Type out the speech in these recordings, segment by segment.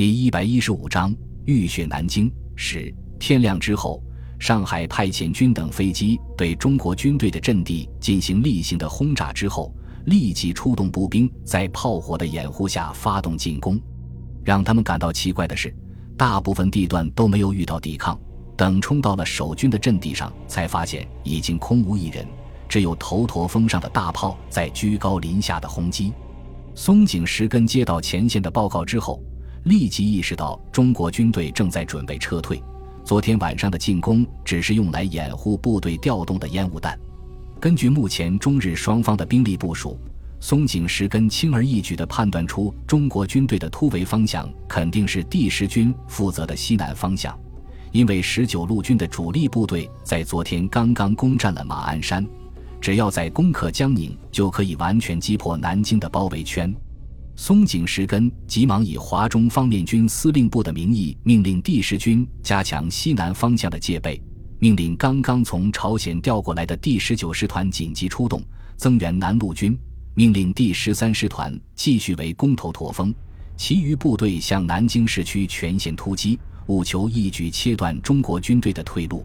第一百一十五章浴血南京。十天亮之后，上海派遣军等飞机对中国军队的阵地进行例行的轰炸之后，立即出动步兵，在炮火的掩护下发动进攻。让他们感到奇怪的是，大部分地段都没有遇到抵抗。等冲到了守军的阵地上，才发现已经空无一人，只有头陀峰上的大炮在居高临下的轰击。松井石根接到前线的报告之后。立即意识到中国军队正在准备撤退，昨天晚上的进攻只是用来掩护部队调动的烟雾弹。根据目前中日双方的兵力部署，松井石根轻而易举地判断出中国军队的突围方向肯定是第十军负责的西南方向，因为十九路军的主力部队在昨天刚刚攻占了马鞍山，只要在攻克江宁，就可以完全击破南京的包围圈。松井石根急忙以华中方面军司令部的名义，命令第十军加强西南方向的戒备，命令刚刚从朝鲜调过来的第十九师团紧急出动，增援南路军，命令第十三师团继续围攻头驼峰，其余部队向南京市区全线突击，务求一举切断中国军队的退路。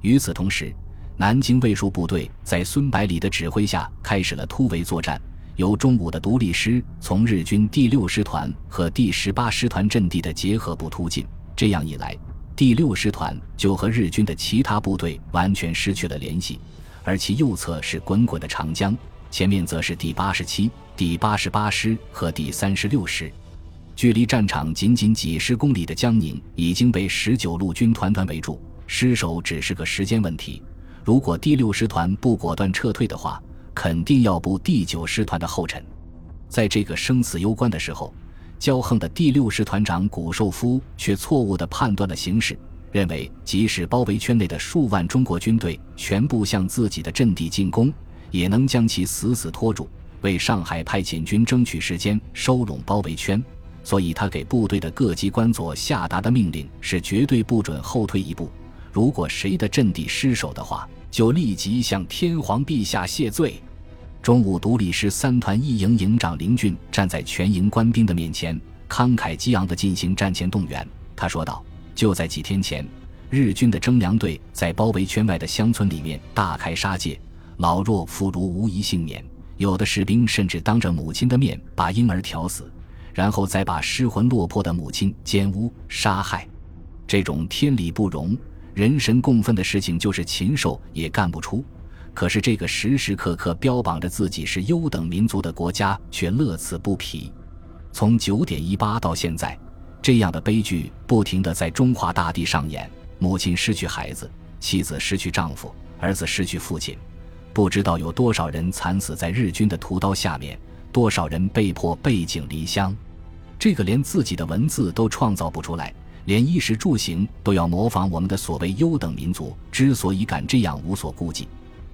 与此同时，南京卫戍部队在孙百里的指挥下开始了突围作战。由中午的独立师从日军第六师团和第十八师团阵地的结合部突进，这样一来，第六师团就和日军的其他部队完全失去了联系，而其右侧是滚滚的长江，前面则是第八十七、第八十八师和第三十六师。距离战场仅仅几十公里的江宁已经被十九路军团团围住，失守只是个时间问题。如果第六师团不果断撤退的话，肯定要步第九师团的后尘，在这个生死攸关的时候，骄横的第六师团长谷寿夫却错误地判断了形势，认为即使包围圈内的数万中国军队全部向自己的阵地进攻，也能将其死死拖住，为上海派遣军争取时间，收拢包围圈。所以他给部队的各级官佐下达的命令是：绝对不准后退一步。如果谁的阵地失守的话，就立即向天皇陛下谢罪。中午，独立师三团一营营长林俊站在全营官兵的面前，慷慨激昂地进行战前动员。他说道：“就在几天前，日军的征粮队在包围圈外的乡村里面大开杀戒，老弱妇孺无一幸免。有的士兵甚至当着母亲的面把婴儿挑死，然后再把失魂落魄的母亲奸污杀害。这种天理不容。”人神共愤的事情，就是禽兽也干不出。可是这个时时刻刻标榜着自己是优等民族的国家，却乐此不疲。从九点一八到现在，这样的悲剧不停地在中华大地上演：母亲失去孩子，妻子失去丈夫，儿子失去父亲。不知道有多少人惨死在日军的屠刀下面，多少人被迫背井离乡。这个连自己的文字都创造不出来。连衣食住行都要模仿我们的所谓优等民族，之所以敢这样无所顾忌，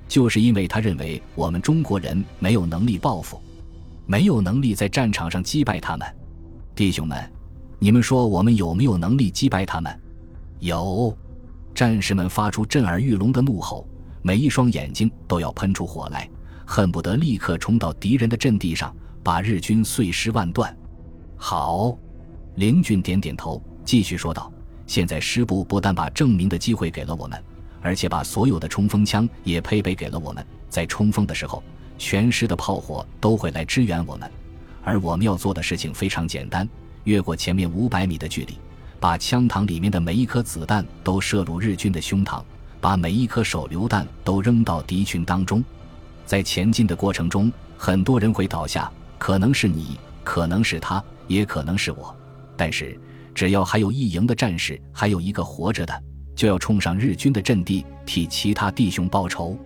就是因为他认为我们中国人没有能力报复，没有能力在战场上击败他们。弟兄们，你们说我们有没有能力击败他们？有！战士们发出震耳欲聋的怒吼，每一双眼睛都要喷出火来，恨不得立刻冲到敌人的阵地上，把日军碎尸万段。好，林俊点点头。继续说道：“现在师部不但把证明的机会给了我们，而且把所有的冲锋枪也配备给了我们。在冲锋的时候，全师的炮火都会来支援我们。而我们要做的事情非常简单：越过前面五百米的距离，把枪膛里面的每一颗子弹都射入日军的胸膛，把每一颗手榴弹都扔到敌群当中。在前进的过程中，很多人会倒下，可能是你，可能是他，也可能是我，但是。”只要还有一营的战士，还有一个活着的，就要冲上日军的阵地，替其他弟兄报仇。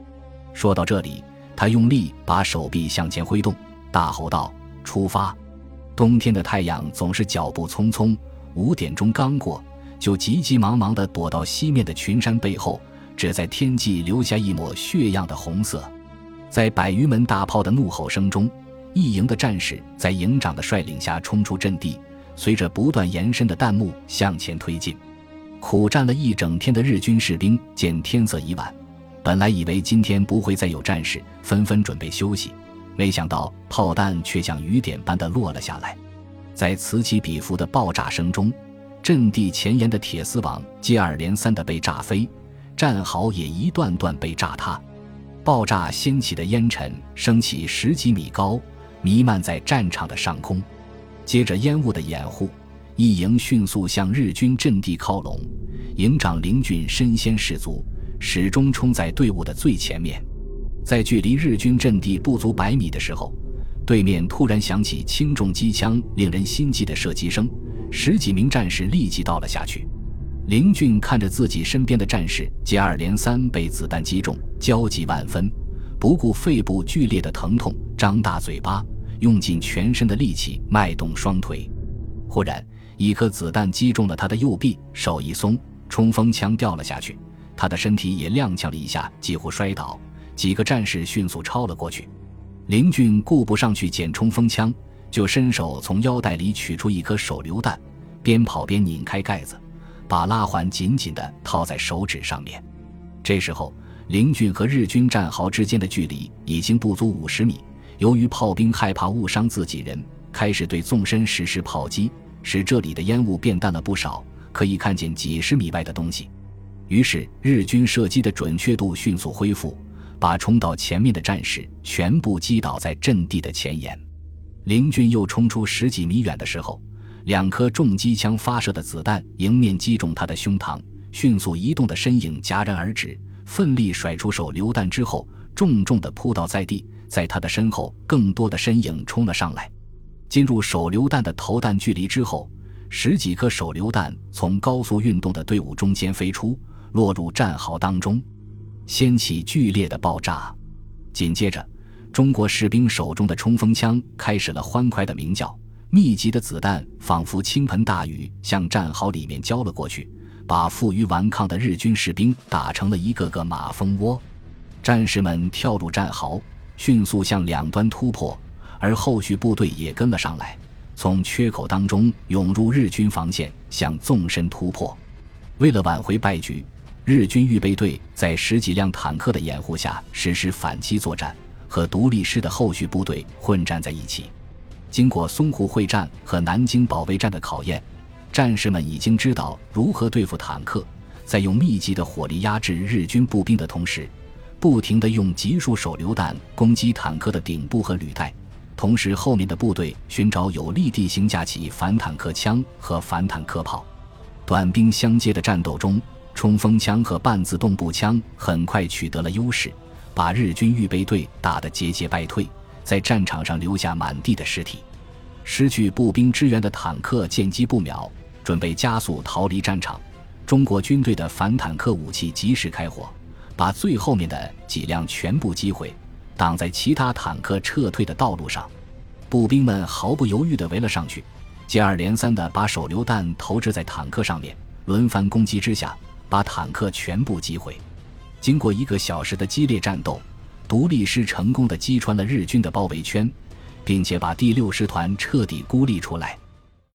说到这里，他用力把手臂向前挥动，大吼道：“出发！”冬天的太阳总是脚步匆匆，五点钟刚过，就急急忙忙地躲到西面的群山背后，只在天际留下一抹血样的红色。在百余门大炮的怒吼声中，一营的战士在营长的率领下冲出阵地。随着不断延伸的弹幕向前推进，苦战了一整天的日军士兵见天色已晚，本来以为今天不会再有战事，纷纷准备休息，没想到炮弹却像雨点般的落了下来。在此起彼伏的爆炸声中，阵地前沿的铁丝网接二连三地被炸飞，战壕也一段段被炸塌。爆炸掀起的烟尘升起十几米高，弥漫在战场的上空。接着烟雾的掩护，一营迅速向日军阵地靠拢。营长林俊身先士卒，始终冲在队伍的最前面。在距离日军阵地不足百米的时候，对面突然响起轻重机枪令人心悸的射击声，十几名战士立即倒了下去。林俊看着自己身边的战士接二连三被子弹击中，焦急万分，不顾肺部剧烈的疼痛，张大嘴巴，用尽全身的力气迈动双腿。忽然，一颗子弹击中了他的右臂，手一松，冲锋枪掉了下去，他的身体也踉跄了一下，几乎摔倒。几个战士迅速超了过去。林俊顾不上去捡冲锋枪，就伸手从腰带里取出一颗手榴弹，边跑边拧开盖子。把拉环紧紧地套在手指上面。这时候，林俊和日军战壕之间的距离已经不足五十米。由于炮兵害怕误伤自己人，开始对纵深实施炮击，使这里的烟雾变淡了不少，可以看见几十米外的东西。于是，日军射击的准确度迅速恢复，把冲到前面的战士全部击倒在阵地的前沿。林俊又冲出十几米远的时候。两颗重机枪发射的子弹迎面击中他的胸膛，迅速移动的身影戛然而止，奋力甩出手榴弹之后，重重地扑倒在地。在他的身后，更多的身影冲了上来。进入手榴弹的投弹距离之后，十几颗手榴弹从高速运动的队伍中间飞出，落入战壕当中，掀起剧烈的爆炸。紧接着，中国士兵手中的冲锋枪开始了欢快的鸣叫。密集的子弹仿佛倾盆大雨，向战壕里面浇了过去，把负隅顽抗的日军士兵打成了一个个马蜂窝。战士们跳入战壕，迅速向两端突破，而后续部队也跟了上来，从缺口当中涌入日军防线，向纵深突破。为了挽回败局，日军预备队在十几辆坦克的掩护下实施反击作战，和独立师的后续部队混战在一起。经过淞沪会战和南京保卫战的考验，战士们已经知道如何对付坦克。在用密集的火力压制日军步兵的同时，不停地用集束手榴弹攻击坦克的顶部和履带，同时后面的部队寻找有利地形架起反坦克枪和反坦克炮。短兵相接的战斗中，冲锋枪和半自动步枪很快取得了优势，把日军预备队打得节节败退。在战场上留下满地的尸体，失去步兵支援的坦克见机不秒，准备加速逃离战场。中国军队的反坦克武器及时开火，把最后面的几辆全部击毁，挡在其他坦克撤退的道路上。步兵们毫不犹豫地围了上去，接二连三地把手榴弹投掷在坦克上面，轮番攻击之下，把坦克全部击毁。经过一个小时的激烈战斗。独立师成功的击穿了日军的包围圈，并且把第六师团彻底孤立出来。